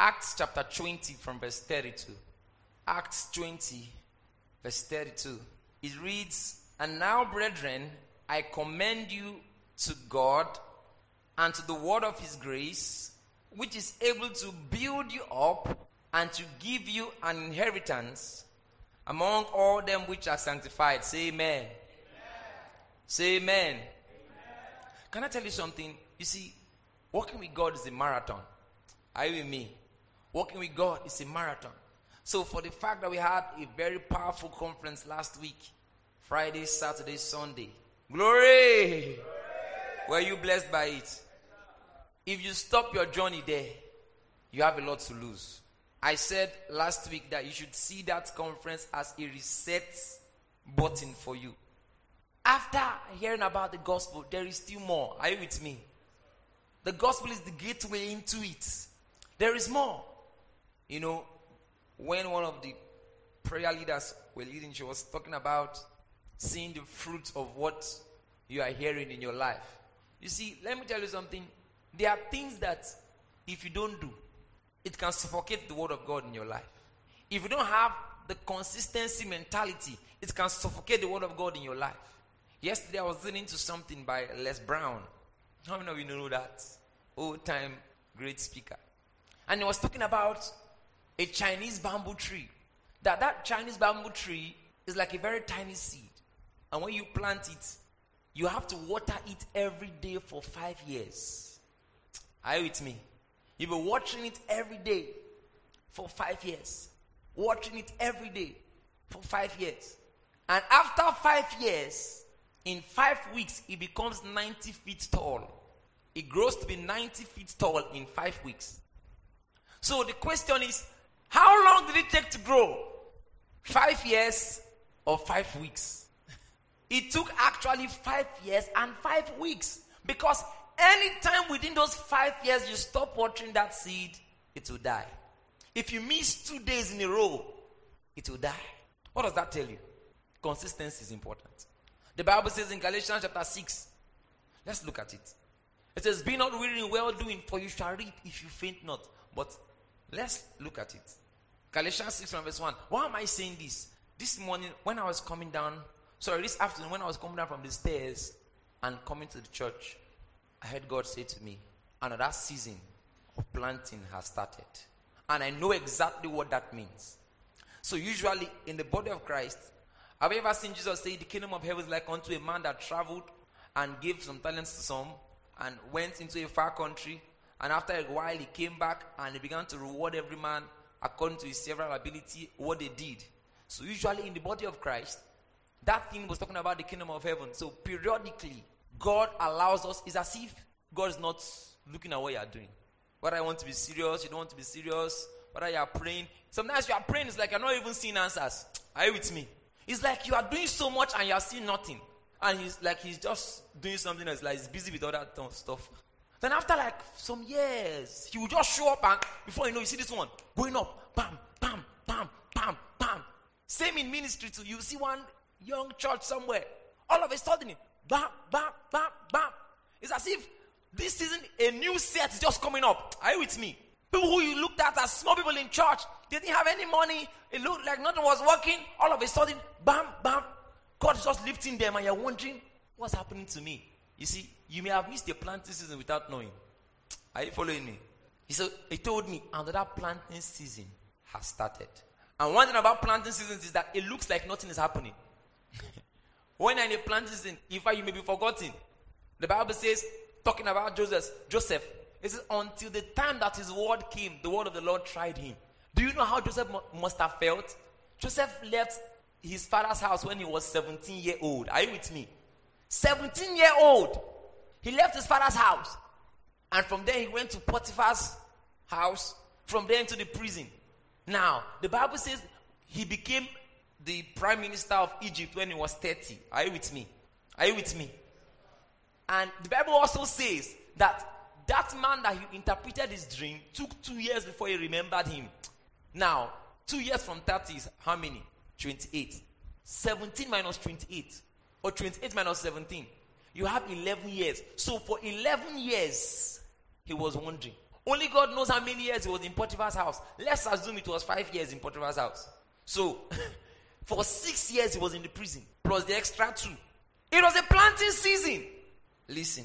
Acts chapter 20 from verse 32. Acts 20, verse 32. It reads, And now, brethren, I commend you to God and to the word of his grace, which is able to build you up and to give you an inheritance among all them which are sanctified. Say amen. amen. Say amen. amen. Can I tell you something? You see, walking with God is a marathon. Are you with me? Walking with God is a marathon. So, for the fact that we had a very powerful conference last week, Friday, Saturday, Sunday, glory! Were you blessed by it? If you stop your journey there, you have a lot to lose. I said last week that you should see that conference as a reset button for you. After hearing about the gospel, there is still more. Are you with me? The gospel is the gateway into it. There is more. You know, when one of the prayer leaders were leading, she was talking about seeing the fruit of what you are hearing in your life. You see, let me tell you something. There are things that if you don't do, it can suffocate the word of God in your life. If you don't have the consistency mentality, it can suffocate the word of God in your life. Yesterday I was listening to something by Les Brown. How many of you know that? Old time great speaker. And he was talking about a Chinese bamboo tree. That that Chinese bamboo tree is like a very tiny seed. And when you plant it, you have to water it every day for five years. Are you with me? You've been watching it every day for five years. Watching it every day for five years. And after five years, in five weeks, it becomes 90 feet tall. It grows to be 90 feet tall in five weeks. So the question is how long did it take to grow? Five years or five weeks? It took actually five years and five weeks because anytime within those five years you stop watering that seed, it will die. If you miss two days in a row, it will die. What does that tell you? Consistency is important. The Bible says in Galatians chapter 6, let's look at it. It says, Be not weary in well doing, for you shall reap if you faint not. But let's look at it. Galatians 6 from verse 1. Why am I saying this? This morning, when I was coming down, sorry, this afternoon, when I was coming down from the stairs and coming to the church, I heard God say to me, Another season of planting has started. And I know exactly what that means. So, usually in the body of Christ, have you ever seen Jesus say, The kingdom of heaven is like unto a man that traveled and gave some talents to some and went into a far country? And after a while, he came back and he began to reward every man according to his several ability what they did. So, usually in the body of Christ, that thing was talking about the kingdom of heaven. So, periodically, God allows us, it's as if God is not looking at what you are doing. Whether I want to be serious, you don't want to be serious, whether you are praying. Sometimes you are praying, it's like you're not even seeing answers. Are you with me? It's like you are doing so much and you are seeing nothing. And he's like he's just doing something else, like he's busy with that stuff. Then after like some years, he will just show up and before you know, you see this one going up, bam, bam, bam, bam, bam. Same in ministry too. You see one young church somewhere. All of a sudden, bam, bam, bam, bam. It's as if this season a new set just coming up. Are you with me? People who you looked at as small people in church, they didn't have any money. It looked like nothing was working. All of a sudden, bam, bam. God is just lifting them, and you're wondering, what's happening to me? You see, you may have missed the planting season without knowing. Are you following me? He said, he told me another planting season has started. And one thing about planting seasons is that it looks like nothing is happening. when in a planting season, in fact, you may be forgotten. The Bible says, talking about Joseph, Joseph, it says, until the time that his word came, the word of the Lord tried him. Do you know how Joseph must have felt? Joseph left his father's house when he was 17 year old. Are you with me? 17 year old. He left his father's house. And from there, he went to Potiphar's house. From there, into the prison. Now, the Bible says he became the prime minister of Egypt when he was 30. Are you with me? Are you with me? And the Bible also says that that man that he interpreted his dream took two years before he remembered him. Now, two years from 30 is how many? 28. 17 minus 28 or 28 minus 17. You have 11 years. So for 11 years, he was wondering. Only God knows how many years he was in Potiphar's house. Let's assume it was five years in Potiphar's house. So, for six years he was in the prison, plus the extra two. It was a planting season. Listen,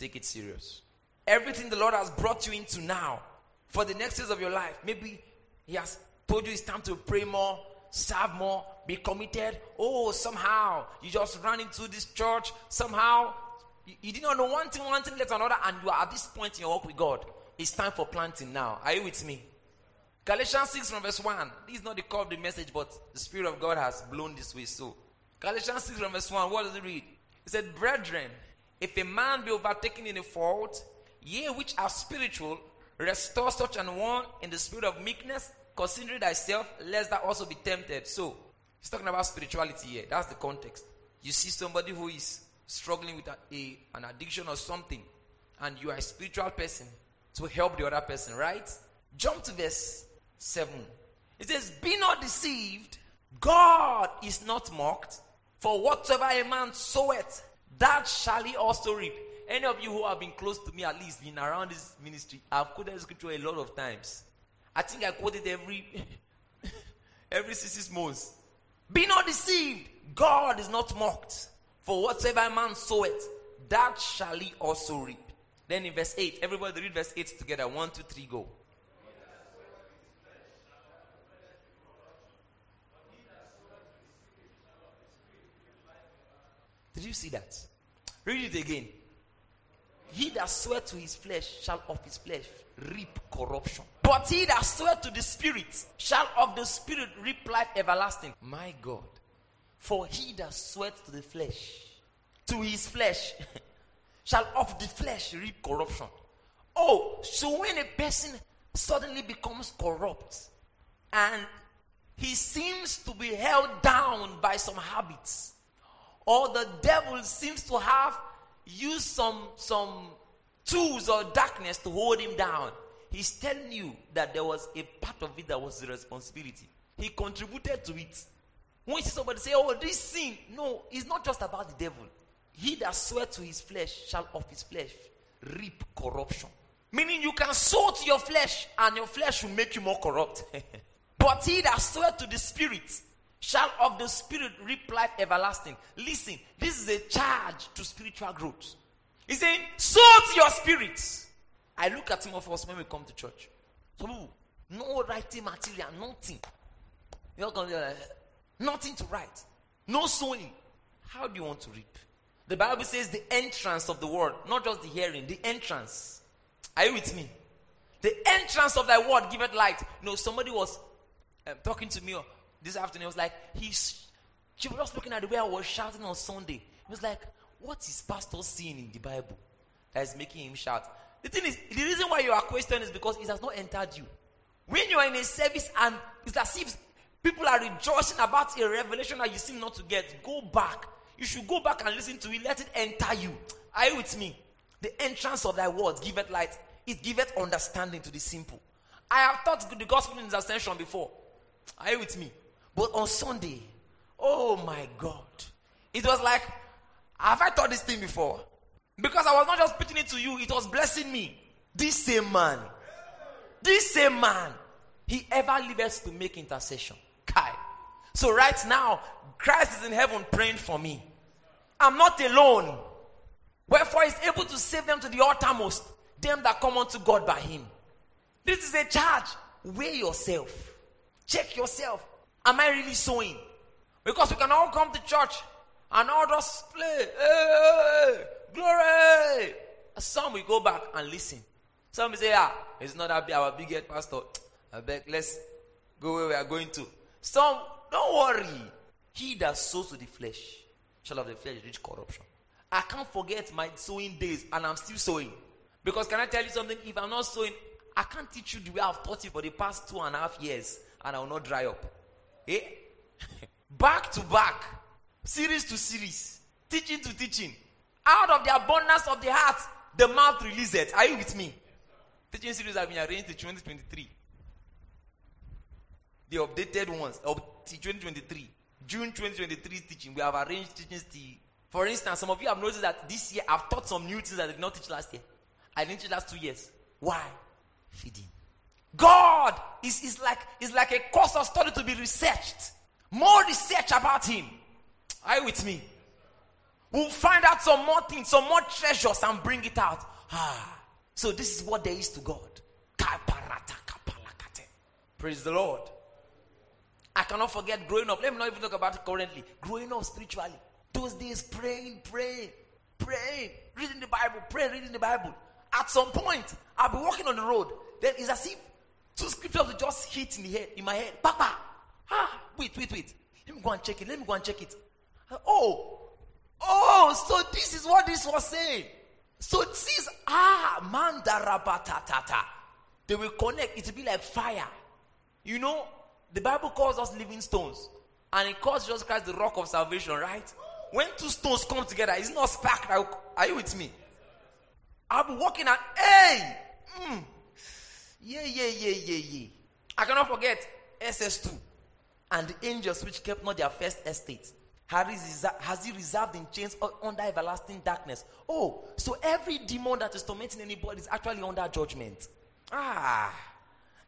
take it serious. Everything the Lord has brought you into now, for the next years of your life, maybe He has told you it's time to pray more, serve more, be committed. Oh, somehow you just ran into this church. Somehow you, you did not know one thing, one thing led to another, and you are at this point in your walk with God. It's time for planting now. Are you with me? Galatians 6 from verse 1. This is not the core of the message, but the Spirit of God has blown this way. So, Galatians 6 from verse 1, what does it read? It said, Brethren, if a man be overtaken in a fault, ye which are spiritual, restore such an one in the spirit of meekness, consider thyself, lest thou also be tempted. So, he's talking about spirituality here. That's the context. You see somebody who is struggling with a, a, an addiction or something, and you are a spiritual person to help the other person, right? Jump to verse 7. It says, Be not deceived, God is not mocked, for whatsoever a man soweth, that shall he also reap. Any of you who have been close to me, at least been around this ministry, I've quoted scripture a lot of times. I think I quoted every every six months. Be not deceived, God is not mocked. For whatsoever man soweth, that shall he also reap. Then in verse 8, everybody read verse 8 together. One, two, three, go. Did you see that? Read it again. He that sweat to his flesh shall of his flesh reap corruption. But he that sweat to the Spirit shall of the Spirit reap life everlasting. My God. For he that sweat to the flesh, to his flesh, shall of the flesh reap corruption. Oh, so when a person suddenly becomes corrupt and he seems to be held down by some habits, or the devil seems to have used some some tools or darkness to hold him down, he's telling you that there was a part of it that was the responsibility. He contributed to it. When you see somebody say, Oh, this sin, no, it's not just about the devil. He that swear to his flesh shall of his flesh reap corruption. Meaning you can sow to your flesh and your flesh will make you more corrupt. but he that swear to the spirit shall of the spirit reap life everlasting. Listen, this is a charge to spiritual growth. He's saying, sow to your spirits. I look at some of us when we come to church. No writing material, nothing. You're going to nothing to write, no sowing. How do you want to reap? The Bible says the entrance of the word, not just the hearing, the entrance. Are you with me? The entrance of thy word giveth light. You know, somebody was um, talking to me this afternoon. He was like, he's, she was just looking at the way I was shouting on Sunday. He was like, what is pastor seeing in the Bible that is making him shout? The thing is, the reason why you are questioning is because it has not entered you. When you are in a service and it's as if people are rejoicing about a revelation that you seem not to get, go back. You should go back and listen to it. Let it enter you. Are you with me? The entrance of thy words giveth light. It giveth understanding to the simple. I have taught the gospel in the ascension before. Are you with me? But on Sunday, oh my God. It was like have I taught this thing before? Because I was not just putting it to you, it was blessing me. This same man, this same man, he ever lives to make intercession. Kai. So right now, Christ is in heaven praying for me. I'm not alone. Wherefore, he's able to save them to the uttermost, them that come unto God by him. This is a charge. Weigh yourself. Check yourself. Am I really sowing? Because we can all come to church and all just play. Hey, glory. Some will go back and listen. Some will say, ah, it's not that our big head pastor. I beg, let's go where we are going to. Some, don't worry. He that sows to the flesh shall of the flesh reach corruption. I can't forget my sowing days and I'm still sowing. Because can I tell you something? If I'm not sowing, I can't teach you the way I've taught you for the past two and a half years and I will not dry up. Eh? back to back series to series, teaching to teaching. Out of the abundance of the heart, the mouth releases. Are you with me? Teaching series have been arranged to 2023. The updated ones of 2023. June 2023 teaching. We have arranged teachings to. For instance, some of you have noticed that this year I've taught some new things that I did not teach last year. I didn't teach last two years. Why? feeding. God is, is like is like a course of study to be researched. More research about him. Are you with me? We'll find out some more things, some more treasures, and bring it out. Ah. So this is what there is to God. Praise the Lord. I cannot forget growing up. Let me not even talk about it currently. Growing up spiritually. Those days praying, praying, praying, reading the Bible, praying, reading the Bible. At some point, I'll be walking on the road. Then it's as if two scriptures just hit in the head, in my head. Papa, ah, wait, wait, wait. Let me go and check it. Let me go and check it. Oh, oh, so this is what this was saying. So this is ah mandarabatatata. They will connect. It will be like fire. You know, the Bible calls us living stones, and it calls Jesus Christ the rock of salvation, right? When two stones come together, it's not spark. Are you with me? I'll be walking and hey, mm, yeah, yeah, yeah, yeah, yeah. I cannot forget SS2 and the angels which kept not their first estate. Has he reserved in chains under everlasting darkness? Oh, so every demon that is tormenting anybody is actually under judgment. Ah,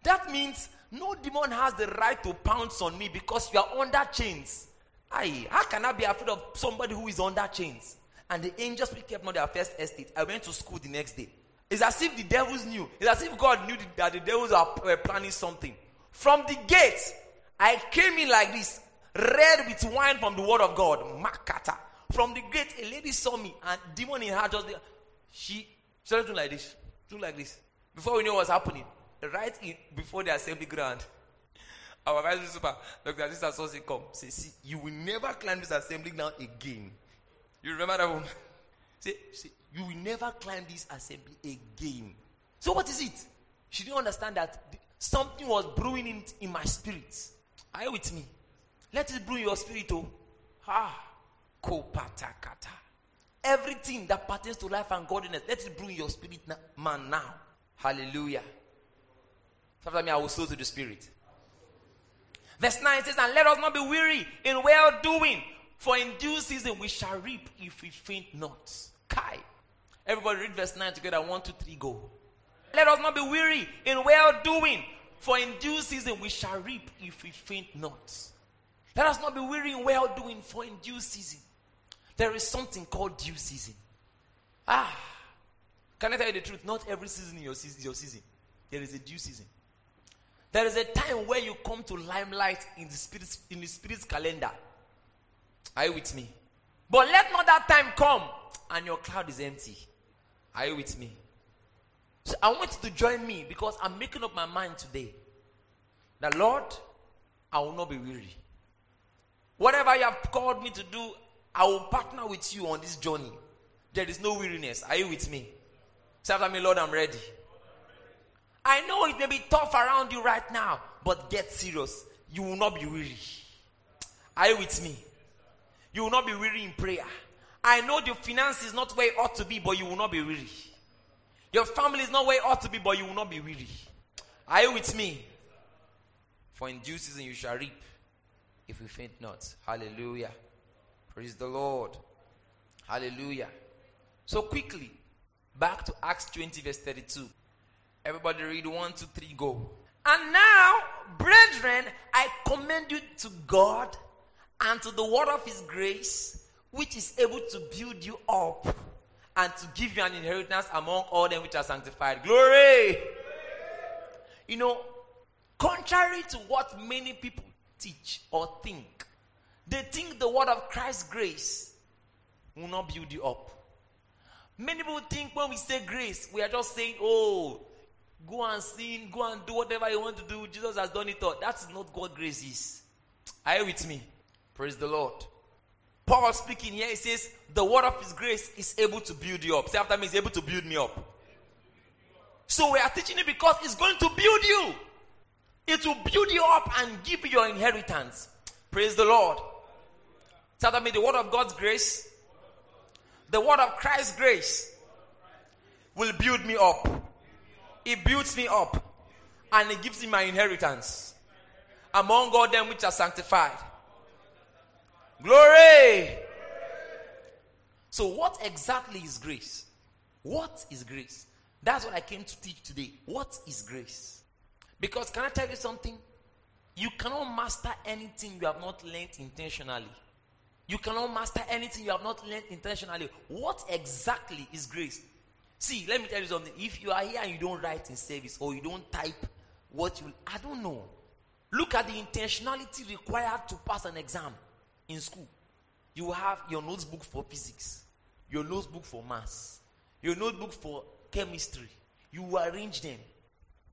that means no demon has the right to pounce on me because you are under chains. Aye, how can I be afraid of somebody who is under chains? And the angels picked up not their first estate. I went to school the next day. It's as if the devils knew. It's as if God knew that the devils were uh, planning something. From the gate, I came in like this, red with wine from the word of God. Makata. From the gate, a lady saw me and demon in her just. She started doing like this. Do like this. Before we knew what was happening, right in, before the assembly ground, our vice principal, Dr. Sister Sosi come. Say, see, you will never climb this assembly ground again. You remember that woman? Say, say, you will never climb this assembly again. So what is it? She didn't understand that something was brewing in, in my spirit. Are you with me? Let it brew your spirit, oh. Ah. Kopatakata. Everything that pertains to life and godliness, let it brew in your spirit, now, man, now. Hallelujah. After me, I will sow to the spirit. Verse 9 says, And let us not be weary in well doing, for in due season we shall reap if we faint not. Kai. Everybody read verse 9 together. One, two, three, go. Let us not be weary in well doing, for in due season we shall reap if we faint not. Let us not be weary in well doing, for in due season. There is something called due season. Ah, can I tell you the truth? Not every season is your season. There is a due season. There is a time where you come to limelight in the spirit in the spirit's calendar. Are you with me? But let not that time come and your cloud is empty. Are you with me? So I want you to join me because I'm making up my mind today. The Lord, I will not be weary. Whatever you have called me to do, I will partner with you on this journey. There is no weariness. Are you with me? Say after me, Lord, I'm ready. I know it may be tough around you right now, but get serious. You will not be weary. Are you with me? You will not be weary in prayer. I know the finance is not where it ought to be, but you will not be weary. Your family is not where it ought to be, but you will not be weary. Are you with me? For in due season you shall reap if we faint not. Hallelujah. Praise the Lord. Hallelujah. So quickly, back to Acts 20, verse 32. Everybody read one, two, three, go. And now, brethren, I commend you to God and to the word of his grace, which is able to build you up and to give you an inheritance among all them which are sanctified. Glory! You know, contrary to what many people teach or think, they think the word of Christ's grace will not build you up. Many people think when we say grace, we are just saying, oh, Go and sin, go and do whatever you want to do. Jesus has done it all. That is not what grace is. Are you with me? Praise the Lord. Paul speaking here, he says, The word of his grace is able to build you up. Say after me, he's able to build me up. So we are teaching it because it's going to build you. It will build you up and give you your inheritance. Praise the Lord. Say after me, the word of God's grace, the word of Christ's grace will build me up. It builds me up and it gives me my inheritance among all them which are sanctified. Glory! So, what exactly is grace? What is grace? That's what I came to teach today. What is grace? Because can I tell you something? You cannot master anything you have not learned intentionally. You cannot master anything you have not learned intentionally. What exactly is grace? See, let me tell you something. If you are here and you don't write in service or you don't type what you, I don't know. Look at the intentionality required to pass an exam in school. You have your notebook for physics, your notebook for maths, your notebook for chemistry. You arrange them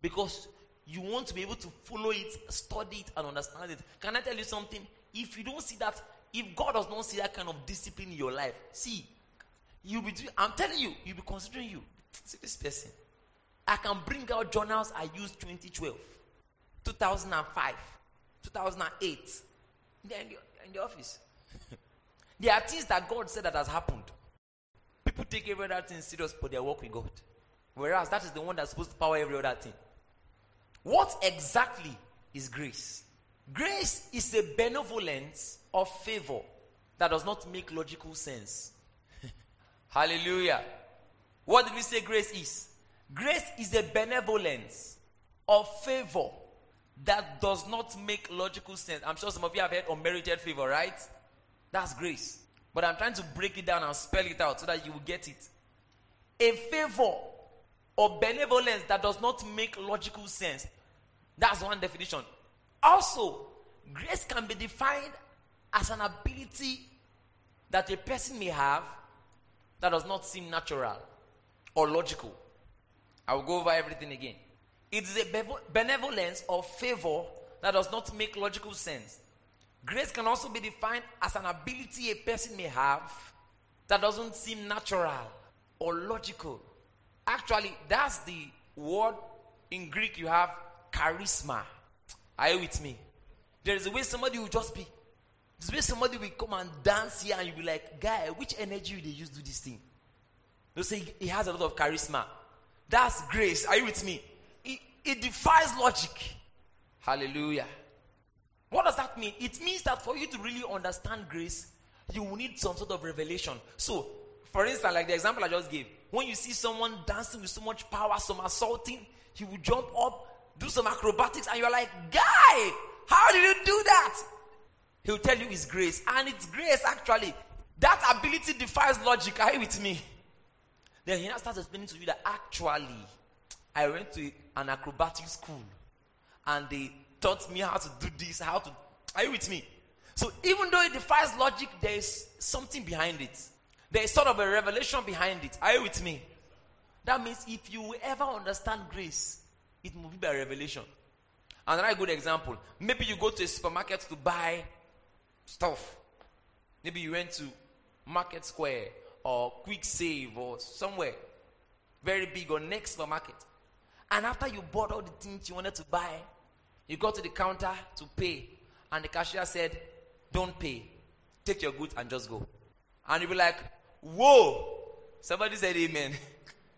because you want to be able to follow it, study it, and understand it. Can I tell you something? If you don't see that, if God does not see that kind of discipline in your life, see, you'll be doing, I'm telling you, you'll be considering you. See this person. I can bring out journals I used 2012, 2005, 2008. They're in the, office. there are things that God said that has happened. People take every other thing serious, for their work with God. Whereas that is the one that's supposed to power every other thing. What exactly is grace? Grace is a benevolence of favor that does not make logical sense. Hallelujah. What did we say grace is? Grace is a benevolence of favor that does not make logical sense. I'm sure some of you have heard unmerited favor, right? That's grace. But I'm trying to break it down and spell it out so that you will get it. A favor or benevolence that does not make logical sense. That's one definition. Also, grace can be defined as an ability that a person may have that does not seem natural or logical. I will go over everything again. It is a benevolence or favor that does not make logical sense. Grace can also be defined as an ability a person may have that doesn't seem natural or logical. Actually, that's the word in Greek you have charisma. Are you with me? There is a way somebody will just be. There's a way somebody will come and dance here and you'll be like, guy, which energy they use to do this thing? They'll say he has a lot of charisma. That's grace. Are you with me? It, defies logic. Hallelujah. What does that mean? It means that for you to really understand grace, you will need some sort of revelation. So, for instance, like the example I just gave, when you see someone dancing with so much power, some assaulting, he will jump up, do some acrobatics, and you're like, Guy, how did you do that? He'll tell you it's grace. And it's grace, actually. That ability defies logic. Are you with me? Then he now starts explaining to you that actually, I went to an acrobatic school and they taught me how to do this, how to. Are you with me? So even though it defies logic, there is something behind it. There is sort of a revelation behind it. Are you with me? That means if you ever understand grace, it will be by revelation. Another good example. Maybe you go to a supermarket to buy stuff. Maybe you went to Market Square or Quick Save or somewhere very big or next supermarket. And after you bought all the things you wanted to buy, you got to the counter to pay, and the cashier said, Don't pay. Take your goods and just go. And you'll be like, Whoa! Somebody said amen.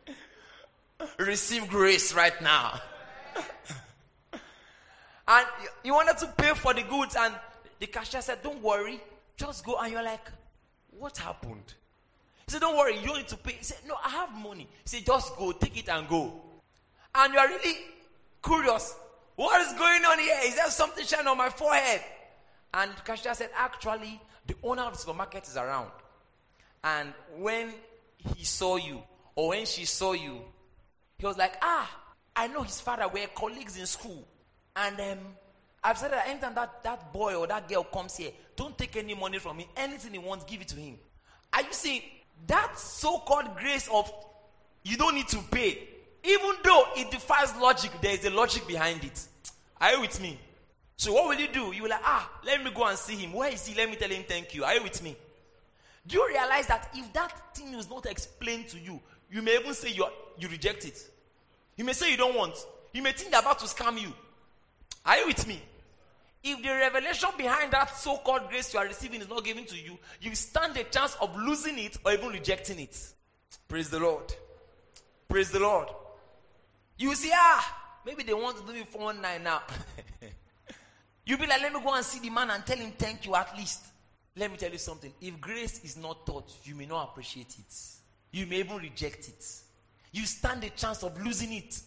Receive grace right now. and you wanted to pay for the goods, and the cashier said, Don't worry, just go. And you're like, What happened? He said, Don't worry, you don't need to pay. He said, No, I have money. He said, Just go, take it and go. And you are really curious. What is going on here? Is there something shining on my forehead? And the said, Actually, the owner of the supermarket is around. And when he saw you, or when she saw you, he was like, Ah, I know his father. We're colleagues in school. And um, I've said that anytime that, that boy or that girl comes here, don't take any money from him. Anything he wants, give it to him. Are you seeing that so called grace of you don't need to pay? Even though it defies logic, there is a logic behind it. Are you with me? So what will you do? You will like, ah, let me go and see him. Where is he? Let me tell him thank you. Are you with me? Do you realize that if that thing is not explained to you, you may even say you you reject it. You may say you don't want. You may think they're about to scam you. Are you with me? If the revelation behind that so-called grace you are receiving is not given to you, you stand a chance of losing it or even rejecting it. Praise the Lord. Praise the Lord. You see, ah, maybe they want to do it for one night now. you be like, let me go and see the man and tell him thank you at least. Let me tell you something. If grace is not taught, you may not appreciate it. You may even reject it. you stand a chance of losing it.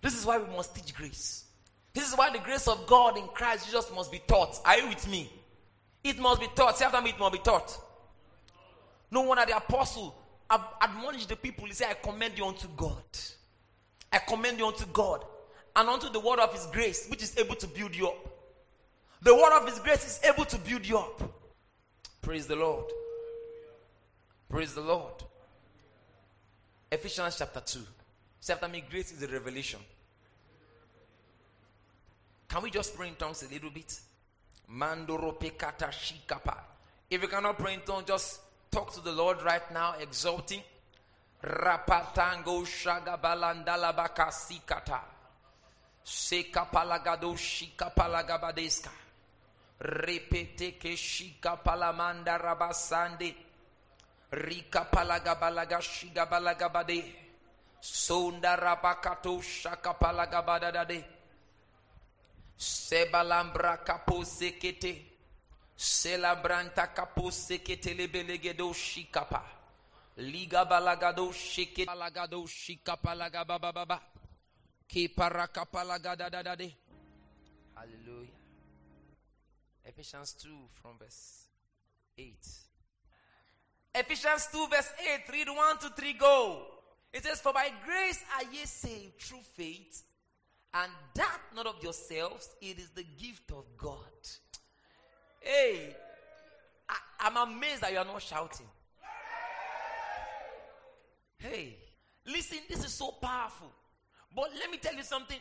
This is why we must teach grace. This is why the grace of God in Christ Jesus must be taught. Are you with me? It must be taught. Say after me, it must be taught. No wonder the apostle admonished the people. He said, I commend you unto God. I commend you unto God and unto the word of his grace, which is able to build you up. The word of his grace is able to build you up. Praise the Lord. Praise the Lord. Ephesians chapter 2. Say after me, grace is a revelation. Can we just pray in tongues a little bit? If you cannot pray in tongues, just talk to the Lord right now, exalting. Rapatango shagabalandala bakasikata. Sekapalagado shikapalagabadeska. Repete ke shika palamanda rabasande. Rika palagabalaga shigabalagabade. Sonda rabakato shakapalagabadade. Sebalambra kapo sekete. Selabranta kapo sekete lebelegedo shikapa. Liga balagado shike balagado shikapa lagabababa. Ki parakapalagadadade. Hallelujah. Ephesians 2 from verse 8. Ephesians 2 verse 8. Read 1 to 3 go. It says, For by grace are ye saved through faith and that not of yourselves, it is the gift of God. Hey, I, am amazed that you are not shouting. Hey, listen, this is so powerful. But let me tell you something.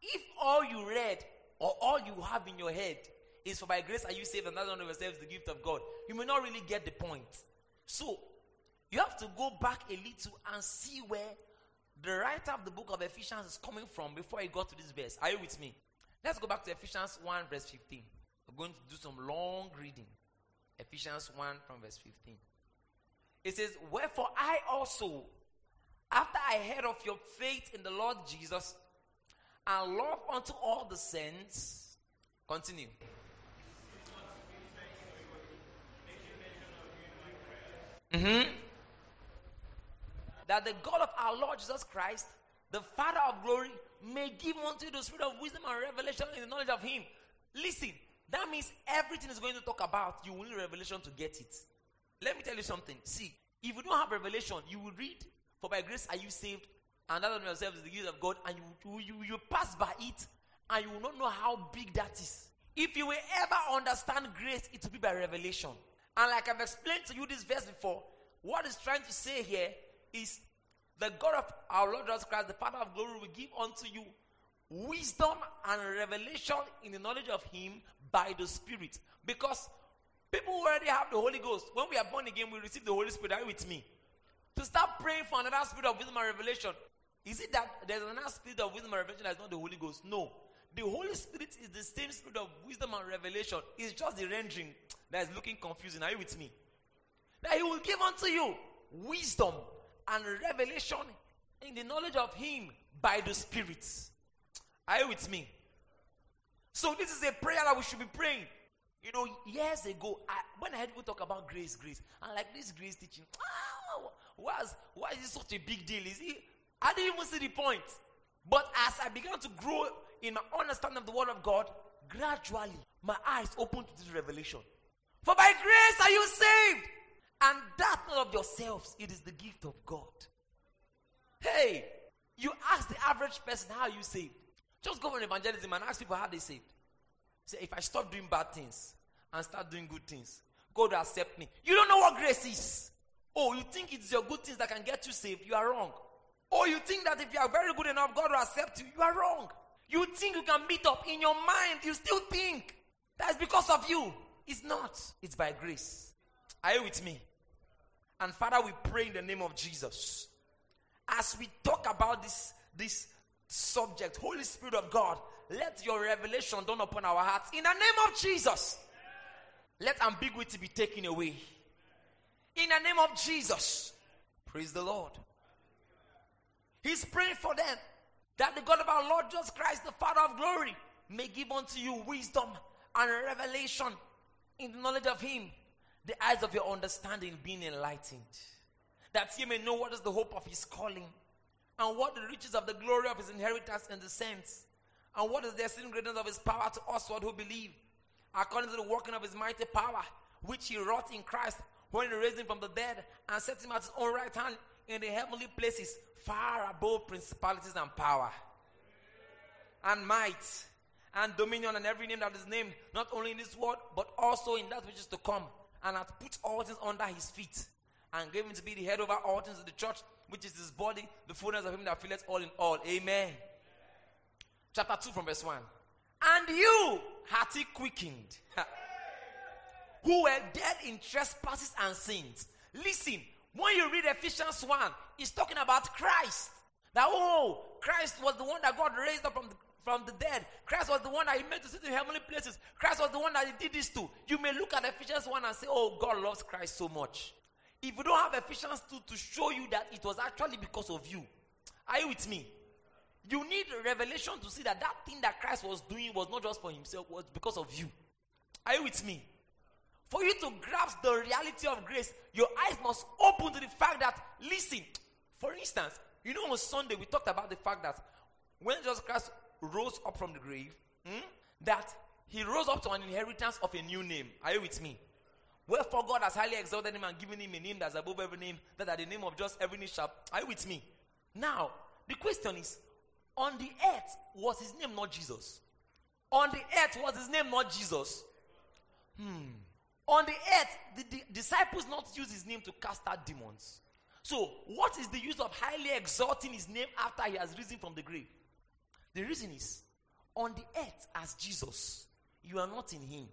If all you read or all you have in your head is for by grace are you saved and that not of yourselves the gift of God, you may not really get the point. So, you have to go back a little and see where the writer of the book of Ephesians is coming from before he got to this verse. Are you with me? Let's go back to Ephesians 1, verse 15. We're going to do some long reading. Ephesians 1 from verse 15. It says, Wherefore I also, after I heard of your faith in the Lord Jesus and love unto all the saints, continue. Mm-hmm that the God of our Lord Jesus Christ, the Father of glory, may give unto you the spirit of wisdom and revelation in the knowledge of Him. Listen, that means everything is going to talk about, you will need revelation to get it. Let me tell you something. See, if you don't have revelation, you will read, For by grace are you saved, and that of yourself is the gift of God, and you, you, you pass by it, and you will not know how big that is. If you will ever understand grace, it will be by revelation. And like I've explained to you this verse before, what is trying to say here is the God of our Lord Jesus Christ, the Father of glory, will give unto you wisdom and revelation in the knowledge of Him by the Spirit. Because people already have the Holy Ghost. When we are born again, we receive the Holy Spirit. Are you with me? To start praying for another spirit of wisdom and revelation. Is it that there's another spirit of wisdom and revelation that's not the Holy Ghost? No. The Holy Spirit is the same spirit of wisdom and revelation. It's just the rendering that is looking confusing. Are you with me? That He will give unto you wisdom and revelation in the knowledge of Him by the Spirit. Are you with me? So, this is a prayer that we should be praying. You know, years ago, I, when I heard people talk about grace, grace, and like this grace teaching, ah, why is, why is it such a big deal? Is it? I didn't even see the point. But as I began to grow in my understanding of the Word of God, gradually my eyes opened to this revelation. For by grace are you saved and that not of yourselves, it is the gift of God. Hey, you ask the average person how you saved. Just go on evangelism and ask people how they saved. Say, if I stop doing bad things and start doing good things, God will accept me. You don't know what grace is. Oh, you think it's your good things that can get you saved? You are wrong. Oh, you think that if you are very good enough, God will accept you? You are wrong. You think you can meet up in your mind, you still think that's because of you. It's not. It's by grace. Are you with me? And Father, we pray in the name of Jesus. As we talk about this, this subject, Holy Spirit of God, let your revelation dawn upon our hearts. In the name of Jesus, let ambiguity be taken away. In the name of Jesus, praise the Lord. He's praying for them that the God of our Lord Jesus Christ, the Father of glory, may give unto you wisdom and revelation in the knowledge of Him the eyes of your understanding being enlightened, that you may know what is the hope of his calling, And what the riches of the glory of his inheritance in the saints? And what is the exceeding greatness of his power to us who believe? According to the working of his mighty power, which he wrought in Christ when he raised him from the dead and set him at his own right hand in the heavenly places, far above principalities and power, and might, and dominion, and every name that is named, not only in this world, but also in that which is to come, and hath put all things under his feet, and gave him to be the head over all things of the church, which is his body, the fullness of him that filleth all in all. Amen. Chapter 2 from verse 1. And you hath he quickened, who were dead in trespasses and sins. Listen, when you read Ephesians 1, it's talking about Christ. That, oh, Christ was the one that God raised up from the, from the dead. Christ was the one that He made to sit in heavenly places. Christ was the one that He did this to. You may look at Ephesians 1 and say, oh, God loves Christ so much. If you don't have Ephesians 2 to show you that it was actually because of you, are you with me? You need revelation to see that that thing that Christ was doing was not just for himself, was because of you. Are you with me? For you to grasp the reality of grace, your eyes must open to the fact that, listen, for instance, you know, on Sunday we talked about the fact that when Jesus Christ rose up from the grave, hmm, that he rose up to an inheritance of a new name. Are you with me? Wherefore God has highly exalted him and given him a name that's above every name, that at the name of just every knee shall. Are you with me? Now, the question is, on the earth was his name not Jesus? On the earth was his name not Jesus? Hmm. On the earth, the, the disciples not use his name to cast out demons. So, what is the use of highly exalting his name after he has risen from the grave? The reason is, on the earth as Jesus, you are not in him.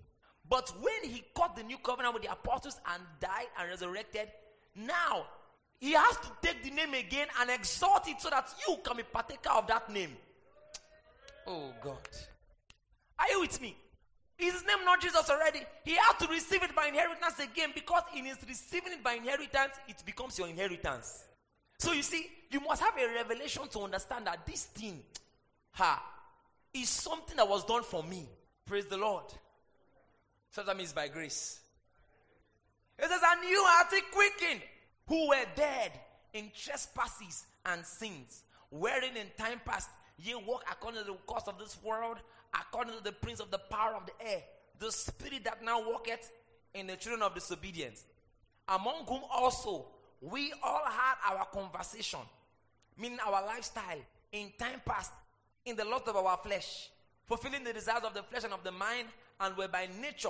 But when he cut the new covenant with the apostles and died and resurrected, now he has to take the name again and exalt it so that you can be partaker of that name. Oh God. Are you with me? Is his name not Jesus already? He had to receive it by inheritance again because in his receiving it by inheritance, it becomes your inheritance. So you see, you must have a revelation to understand that this thing, ha, is something that was done for me. Praise the Lord. So that means by grace. It says, and you are quickened who were dead in trespasses and sins, wherein in time past ye walk according to the course of this world, according to the prince of the power of the air, the spirit that now walketh in the children of disobedience, among whom also we all had our conversation, meaning our lifestyle, in time past, in the lust of our flesh, fulfilling the desires of the flesh and of the mind, and were by nature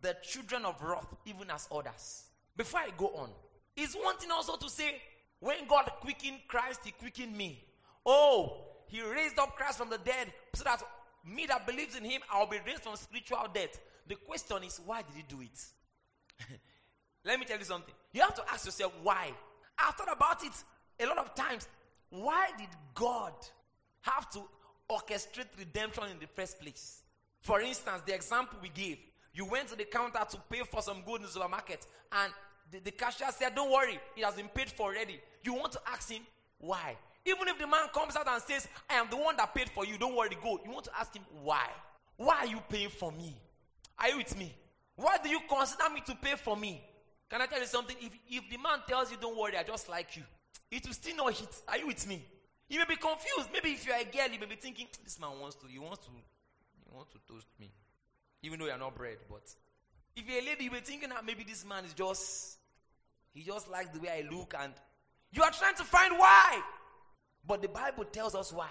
the children of wrath, even as others. Before I go on, is one thing also to say, when God quickened Christ, He quickened me. Oh, He raised up Christ from the dead so that me that believes in Him, I'll be raised from spiritual death. The question is, why did He do it? Let me tell you something. You have to ask yourself why. I've thought about it a lot of times. Why did God have to orchestrate redemption in the first place? For instance, the example we gave you went to the counter to pay for some goods in the supermarket, and the, the cashier said, Don't worry, it has been paid for already. You want to ask him why? Even if the man comes out and says, I am the one that paid for you, don't worry, go. You want to ask him why? Why are you paying for me? Are you with me? Why do you consider me to pay for me? Can I tell you something? If, if the man tells you, don't worry, I just like you, it will still not hit. Are you with me? You may be confused. Maybe if you are a girl, you may be thinking, this man wants to, he wants to, he wants to toast me. Even though you're not bread, but if you're a lady, you be thinking that maybe this man is just he just likes the way I look, and you are trying to find why. But the Bible tells us why.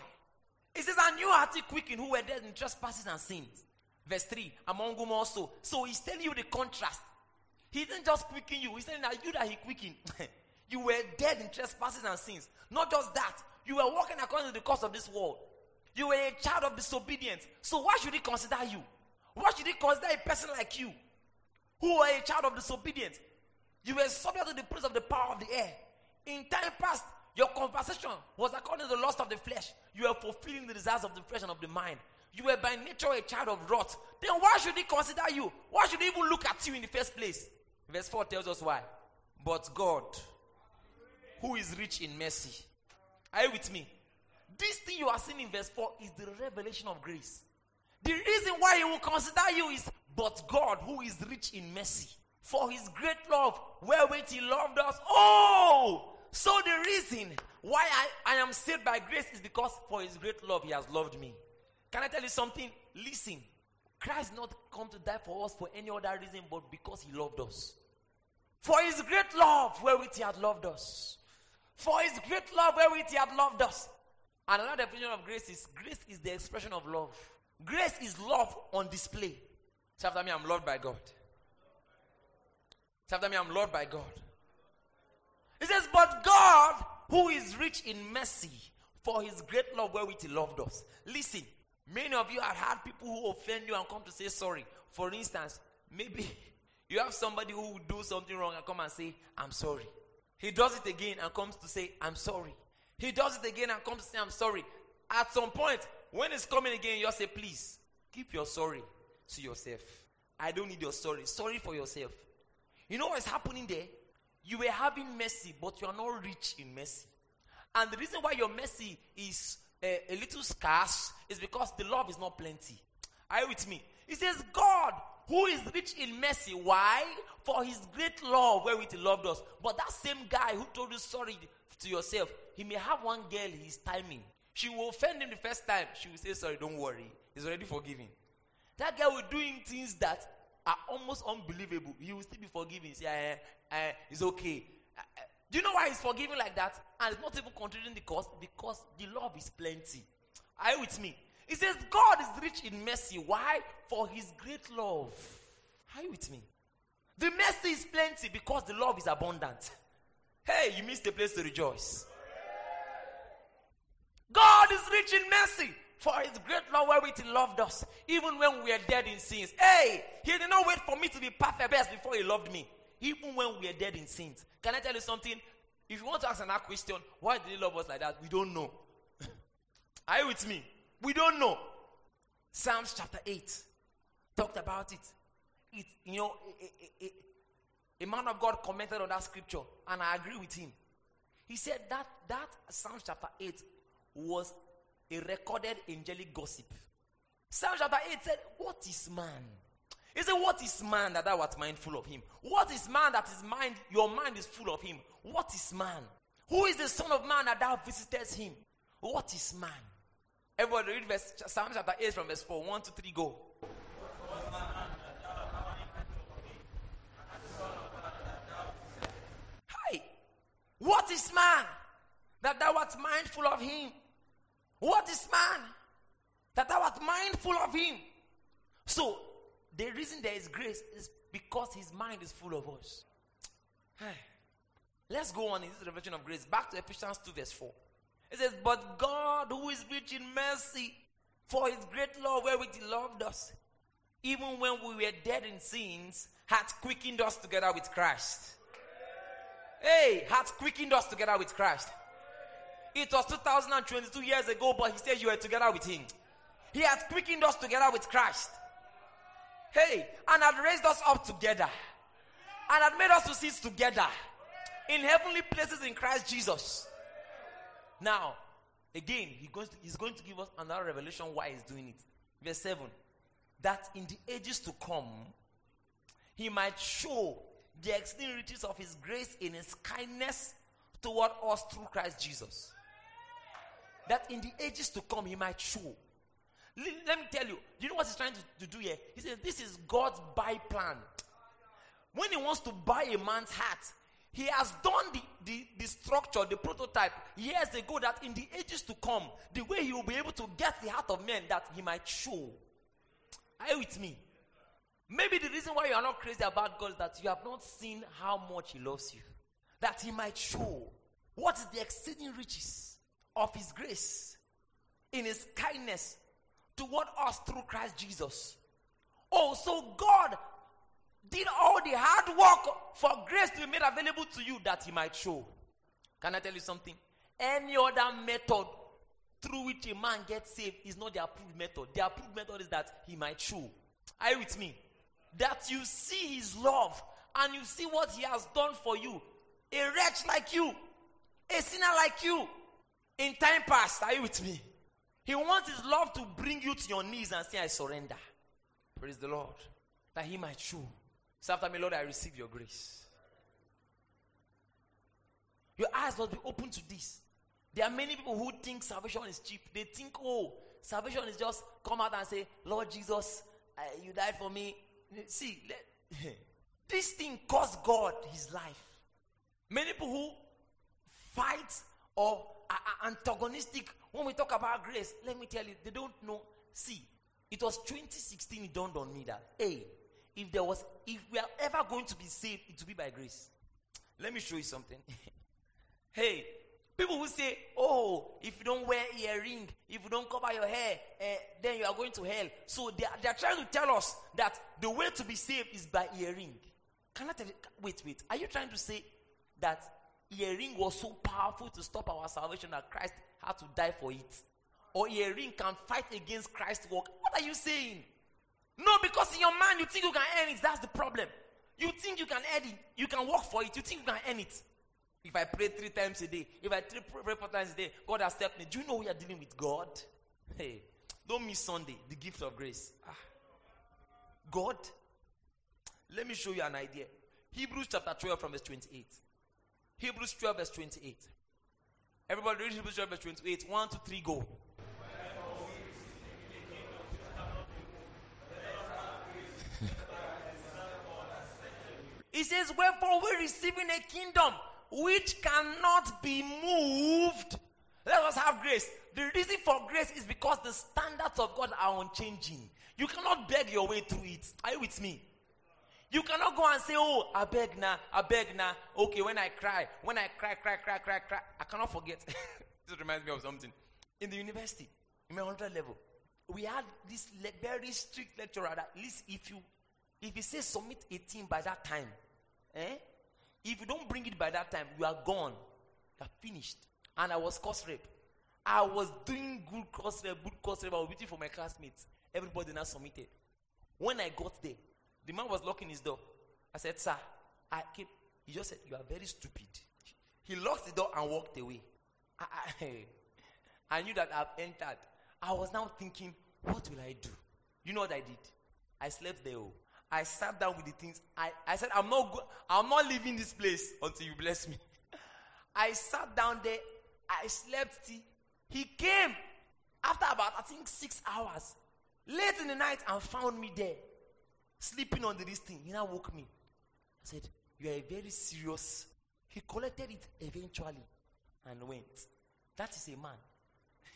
It says, And you are quickened who were dead in trespasses and sins. Verse 3, among whom also. So he's telling you the contrast. He didn't just quicken you, he's telling that you that he quickened. you were dead in trespasses and sins. Not just that, you were walking according to the course of this world. You were a child of disobedience. So why should he consider you? Why should he consider a person like you who are a child of disobedience? You were subject to the prince of the power of the air. In time past, your conversation was according to the lust of the flesh. You were fulfilling the desires of the flesh and of the mind. You were by nature a child of wrath. Then why should he consider you? Why should he even look at you in the first place? Verse 4 tells us why. But God, who is rich in mercy. Are you with me? This thing you are seeing in verse 4 is the revelation of grace. The reason why he will consider you is, but God, who is rich in mercy, for his great love, wherewith he loved us, oh, So the reason why I, I am saved by grace is because for his great love he has loved me. Can I tell you something? Listen. Christ not come to die for us for any other reason but because he loved us. For his great love wherewith he had loved us. For his great love wherewith he had loved us. And another definition of grace is grace is the expression of love. Grace is love on display. Say after me, I'm loved by God. Say after me, I'm loved by God. He says, But God, who is rich in mercy, for his great love wherewith he loved us. Listen, many of you have had people who offend you and come to say sorry. For instance, maybe you have somebody who will do something wrong and come and say, I'm sorry. He does it again and comes to say, I'm sorry. He does it again and comes to say, I'm sorry. At some point, when it's coming again, you say, please, keep your sorry to yourself. I don't need your sorry. Sorry for yourself. You know what's happening there? You were having mercy, but you are not rich in mercy. And the reason why your mercy is a, a little scarce is because the love is not plenty. Are you with me? He says, God, who is rich in mercy. Why? For his great love wherewith he loved us. But that same guy who told you sorry to yourself, he may have one girl he's timing. She will offend him the first time. She will say, Sorry, don't worry. He's already forgiven. That guy will doing things that are almost unbelievable. He will still be forgiving. Say, eh, eh, it's okay. Uh, do you know why he's forgiving like that? And it's not even contributing the cost? Because the love is plenty. Are you with me? He says, God is rich in mercy. Why? For his great love. Are you with me? The mercy is plenty because the love is abundant. Hey, you missed a place to rejoice. God is rich in mercy for his great love wherewith he loved us, even when we are dead in sins. Hey, he did not wait for me to be perfect best before he loved me, even when we are dead in sins. Can I tell you something? If you want to ask another question, why did he love us like that? We don't know. are you with me? We don't know. Psalms chapter 8 talked about it. It, you know, a, man of God commented on that scripture, and I agree with him. He said that that Psalms chapter 8 was a recorded angelic gossip. Psalm chapter 8 said, What is man? He said, What is man that thou art mindful of him? What is man that his mind, your mind is full of him? What is man? Who is the son of man that thou visitest him? What is man? Everybody read verse, Psalm chapter 8 from verse 4. 1 to 3, go. Hi. What is man that thou art mindful of him? What is man that thou art mindful of him? So, the reason there is grace is because his mind is full of us. Let's go on in this revelation of grace. Back to Ephesians 2, verse 4. It says, But God, who is rich in mercy, for his great love wherewith he loved us, even when we were dead in sins, hath quickened us together with Christ. Hey, hath quickened us together with Christ. It was 2022 years ago, but he said you were together with him. He hath quickened us together with Christ. Hey, and had raised us up together. And had made us to sit together in heavenly places in Christ Jesus. Now, again, he goes to, he's going to give us another revelation why he's doing it. Verse 7 that in the ages to come, he might show the exceeding riches of his grace in his kindness toward us through Christ Jesus. That in the ages to come, he might show. Let me tell you, you know what he's trying to, to do here? He says, This is God's buy plan. When he wants to buy a man's heart, he has done the, the, the, structure, the prototype years ago that in the ages to come, the way he will be able to get the heart of men that he might show. Are you with me? Maybe the reason why you are not crazy about God is that you have not seen how much he loves you. That he might show what is the exceeding riches of his grace in his kindness toward us through Christ Jesus. Oh, so God did all the hard work for grace to be made available to you that he might show. Can I tell you something? Any other method through which a man gets saved is not the approved method. The approved method is that he might show. Are you with me? That you see his love and you see what he has done for you. A wretch like you, a sinner like you, in time past. Are you with me? He wants his love to bring you to your knees and say, I surrender. Praise the Lord. That he might show. Say after me, Lord, I receive your grace. Your eyes must be open to this. There are many people who think salvation is cheap. They think, oh, salvation is just come out and say, Lord Jesus, uh, you died for me. See, let, this thing cost God his life. Many people who fight or are antagonistic when we talk about grace, let me tell you, they don't know. See, it was 2016, it dawned on me that, hey, if there was, if we are ever going to be saved, it will be by grace. Let me show you something. hey, people who say, oh, if you don't wear earring, if you don't cover your hair, eh, then you are going to hell. So they are, they are trying to tell us that the way to be saved is by earring. Can I tell you? Wait, wait. Are you trying to say that earring was so powerful to stop our salvation that Christ had to die for it? Or earring can fight against Christ's work? What are you saying? No, because in your mind you think you can earn it. That's the problem. You think you can earn it. You can work for it. You think you can earn it. If I pray three times a day, if I pray four times a day, God has helped me. Do you know we are dealing with God? Hey, don't miss Sunday, the gift of grace. Ah. God, let me show you an idea. Hebrews chapter 12 from verse 28. Hebrews 12 verse 28. Everybody read Hebrews 12 verse 28. One, two, three, go. He says, Wherefore we're receiving a kingdom which cannot be moved. Let us have grace. The reason for grace is because the standards of God are unchanging. You cannot beg your way through it. Are you with me? You cannot go and say, Oh, I beg now, I beg now. Okay, when I cry, when I cry, cry, cry, cry, cry, I cannot forget. this reminds me of something. In the university, in my undergrad level, we had this le- very strict lecturer that at least if you if he says submit a team by that time, eh? If you don't bring it by that time, you are gone. You are finished. And I was course rep. I was doing good course rep, good course rep. I was waiting for my classmates. Everybody now submitted. When I got there, the man was locking his door. I said, Sir, I keep. He just said, You are very stupid. He locked the door and walked away. I, I, I knew that I've entered. I was now thinking, What will I do? You know what I did? I slept there. Oh. I sat down with the things. I, I said, I'm not go- I'm not leaving this place until you bless me. I sat down there. I slept. He came after about, I think, six hours. Late in the night and found me there. Sleeping on this thing. He now woke me. I said, You are very serious. He collected it eventually and went. That is a man.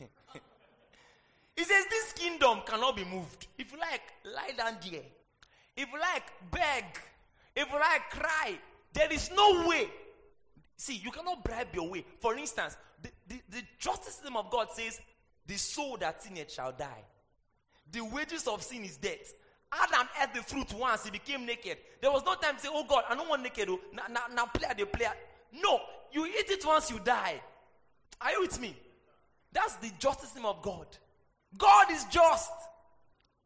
he says, This kingdom cannot be moved. If you like, lie down there. If you like, beg. If you like, cry. There is no way. See, you cannot bribe your way. For instance, the, the, the justice system of God says, the soul that sinneth shall die. The wages of sin is death. Adam ate the fruit once, he became naked. There was no time to say, Oh God, I don't want naked. Oh. Now, now, now play the player. No, you eat it once, you die. Are you with me? That's the justice system of God. God is just.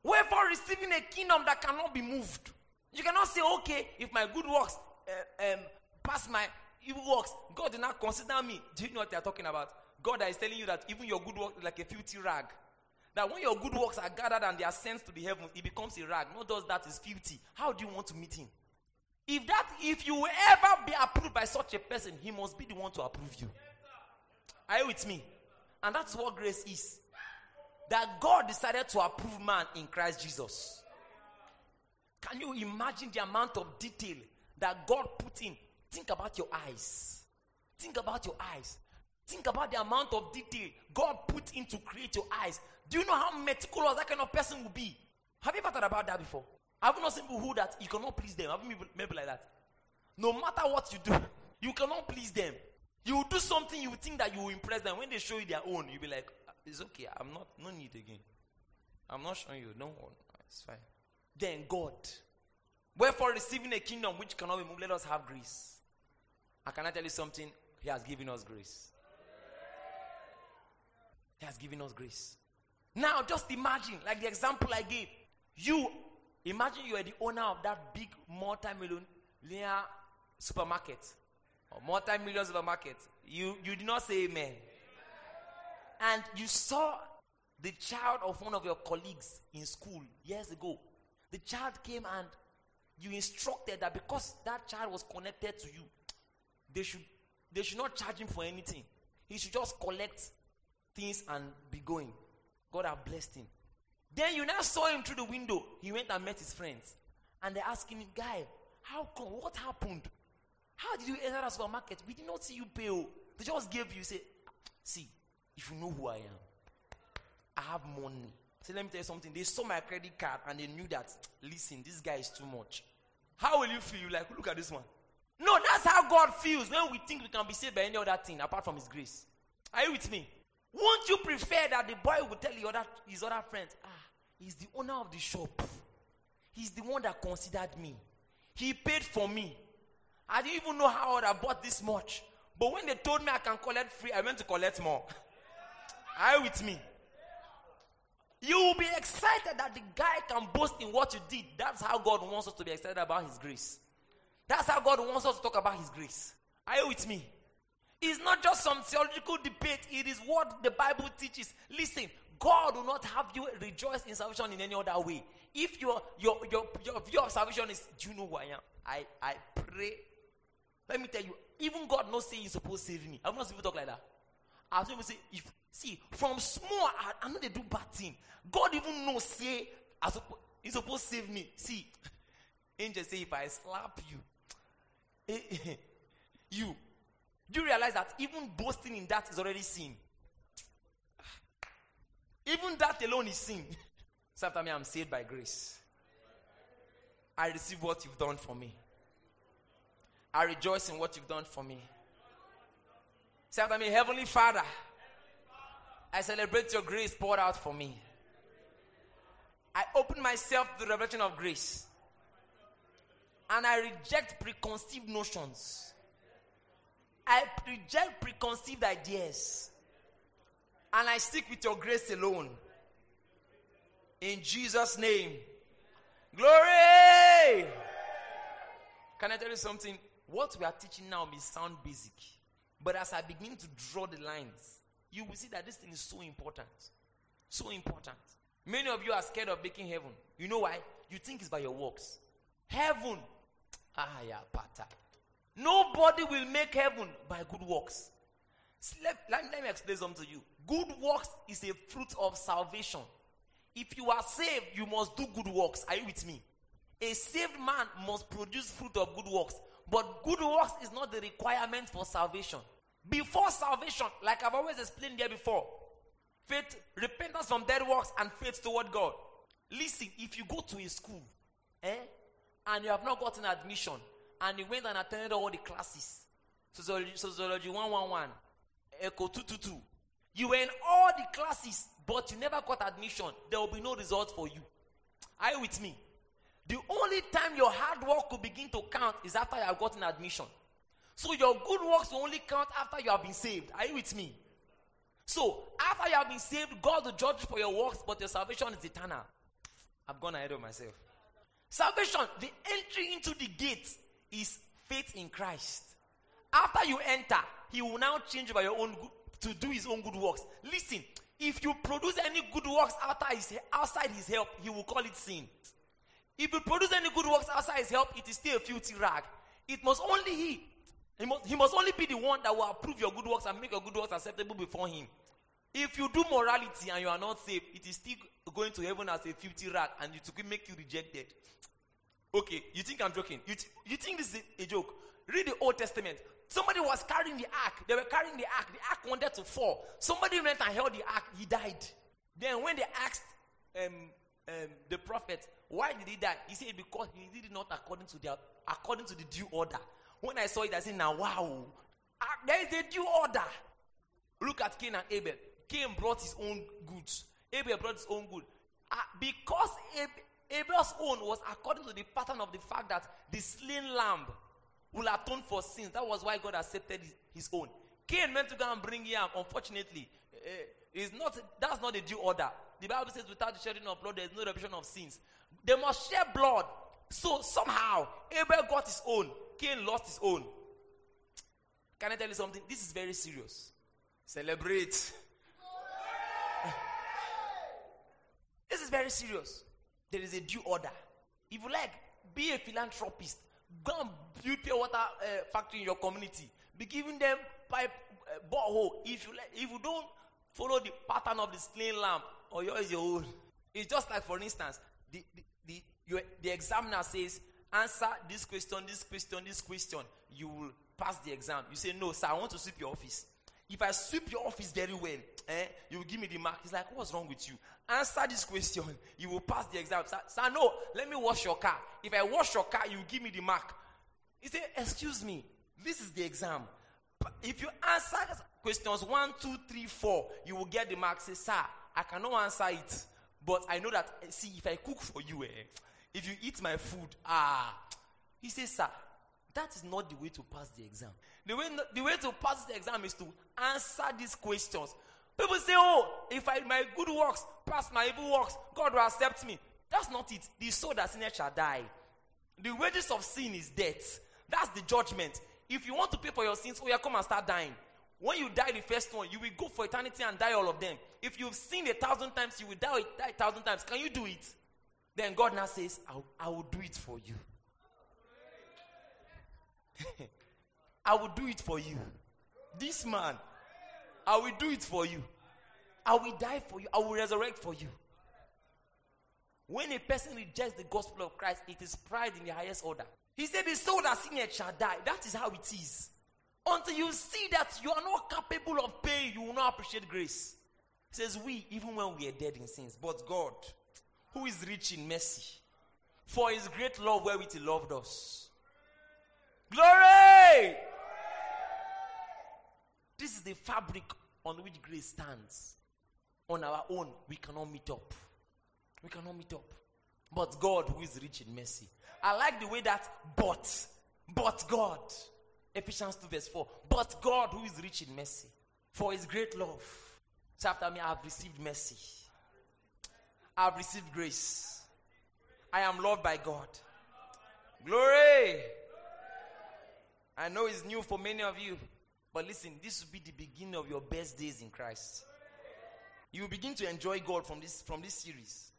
Wherefore, receiving a kingdom that cannot be moved. You cannot say, okay, if my good works uh, um, pass my evil works, God did not consider me. Do you know what they are talking about? God is telling you that even your good work is like a filthy rag. That when your good works are gathered and they are sent to the heavens, it becomes a rag. No does that is filthy. How do you want to meet him? If that, if you will ever be approved by such a person, he must be the one to approve you. Are you with me? And that's what grace is that God decided to approve man in Christ Jesus. Can you imagine the amount of detail that God put in? Think about your eyes. Think about your eyes. Think about the amount of detail God put in to create your eyes. Do you know how meticulous that kind of person will be? Have you ever thought about that before? Have you not seen people who that you cannot please them? Have you maybe like that? No matter what you do, you cannot please them. You will do something you think that you will impress them. When they show you their own, you'll be like, ah, it's okay. I'm not, no need again. I'm not showing you. Don't. It's fine. Then God. Wherefore, receiving a kingdom which cannot be moved, let us have grace. I cannot tell you something. He has given us grace. He has given us grace. Now, just imagine, like the example I gave. You, imagine you are the owner of that big multi-millionaire supermarket or multi-million supermarket. You, you did not say amen and you saw the child of one of your colleagues in school years ago, the child came and you instructed that because that child was connected to you, they should they should not charge him for anything. He should just collect things and be going. God have blessed him. Then you now saw him through the window. He went and met his friends. And they're asking him, Guy, how come? What happened? How did you enter the supermarket? We did not see you pay. Oh. They just gave you, say, See, if you know who I am, I have money. Say, let me tell you something. They saw my credit card and they knew that, listen, this guy is too much. How will you feel? Like, look at this one. No, that's how God feels when we think we can be saved by any other thing apart from His grace. Are you with me? Won't you prefer that the boy will tell other, his other friends, ah, he's the owner of the shop. He's the one that considered me. He paid for me. I didn't even know how I bought this much. But when they told me I can collect free, I went to collect more. Are you with me? You will be excited that the guy can boast in what you did. That's how God wants us to be excited about His grace. That's how God wants us to talk about His grace. Are you with me? It's not just some theological debate, it is what the Bible teaches. Listen, God will not have you rejoice in salvation in any other way. If your your your, your view of salvation is, do you know who I am? I, I pray. Let me tell you, even God not saying you're supposed to save me. I've not seen people talk like that. I've seen people say, if see, from small, I, I know they do bad thing. God even knows say I he's supposed to save me. See, angel say if I slap you, you do you realize that even boasting in that is already sin? Even that alone is sin. So after me, I'm saved by grace. I receive what you've done for me. I rejoice in what you've done for me. Say after me, Heavenly Father, I celebrate your grace poured out for me. I open myself to the revelation of grace. And I reject preconceived notions. I reject preconceived ideas. And I stick with your grace alone. In Jesus' name. Glory! Can I tell you something? What we are teaching now may sound basic. But as I begin to draw the lines, you will see that this thing is so important. So important. Many of you are scared of making heaven. You know why? You think it's by your works. Heaven. Ah, yeah, pata. Nobody will make heaven by good works. Let, let, let me explain something to you. Good works is a fruit of salvation. If you are saved, you must do good works. Are you with me? A saved man must produce fruit of good works. But good works is not the requirement for salvation. Before salvation, like I've always explained there before, faith, repentance from dead works, and faith toward God. Listen, if you go to a school, eh, and you have not gotten admission, and you went and attended all the classes, sociology, sociology 111, echo 222, you were in all the classes, but you never got admission, there will be no result for you. Are you with me? The only time your hard work could begin to count is after you have gotten admission. So your good works will only count after you have been saved. Are you with me? So after you have been saved, God will judge for your works, but your salvation is eternal. I've gone ahead of myself. Salvation, the entry into the gate is faith in Christ. After you enter, He will now change by your own good, to do His own good works. Listen, if you produce any good works after his, outside His help, He will call it sin. If you produce any good works outside His help, it is still a filthy rag. It must only He. He must, he must only be the one that will approve your good works and make your good works acceptable before Him. If you do morality and you are not saved, it is still going to heaven as a filthy rag and it will make you rejected. Okay, you think I'm joking? You, th- you think this is a joke? Read the Old Testament. Somebody was carrying the ark. They were carrying the ark. The ark wanted to fall. Somebody went and held the ark. He died. Then when they asked um, um, the prophet, why did he die? He said because he did it not according to the according to the due order. When I saw it, I said, now wow, uh, there is a due order. Look at Cain and Abel. Cain brought his own goods. Abel brought his own good. Uh, because Abel's own was according to the pattern of the fact that the slain lamb will atone for sins. That was why God accepted his, own. Cain meant to go and bring yam. Unfortunately, uh, is not that's not the due order. The Bible says, without the shedding of blood, there is no remission of sins. They must share blood. So somehow, Abel got his own. Cain lost his own. Can I tell you something? This is very serious. Celebrate. this is very serious. There is a due order. If you like, be a philanthropist. Go and build pure water uh, factory in your community. be giving them pipe uh, borehole. If you let, if you don't follow the pattern of the slain lamb, or yours your own. It's just like, for instance, the the the, your, the examiner says, answer this question, this question, this question. You will pass the exam. You say, no, sir, I want to sweep your office. If I sweep your office very well, eh, you will give me the mark. He's like, what's wrong with you? Answer this question. You will pass the exam. Sir, sir, no, let me wash your car. If I wash your car, you will give me the mark. He said, excuse me, this is the exam. If you answer questions one, two, three, four, you will get the mark. Say, sir, I cannot answer it. But I know that, eh, see, if I cook for you, eh, if you eat my food, ah. He says, sir, that is not the way to pass the exam. The way, the way to pass the exam is to answer these questions. People say, oh, if I my good works pass my evil works, God will accept me. That's not it. The soul that sinners shall die. The wages of sin is death. That's the judgment. If you want to pay for your sins, oh yeah, come and start dying. When you die the first one, you will go for eternity and die all of them. If you've sinned a thousand times, you will die, die a thousand times. Can you do it? Then God now says, I will do it for you. I will do it for you. This man, I will do it for you. I will die for you. I will resurrect for you. When a person rejects the gospel of Christ, it is pride in the highest order. He said, The soul that sinneth shall die. That is how it is. Until you see that you are not capable of paying, you will not appreciate grace. He says, We, even when we are dead in sins, but God, who is rich in mercy, for his great love wherewith he loved us. Glory! This is the fabric on which grace stands. On our own, we cannot meet up. We cannot meet up. But God, who is rich in mercy. I like the way that, but, but God. Ephesians 2, verse 4. But God, who is rich in mercy, for his great love. So after me, I have received mercy. I have received grace. I am loved by God. Glory. I know it's new for many of you, but listen, this will be the beginning of your best days in Christ. You will begin to enjoy God from this from this series.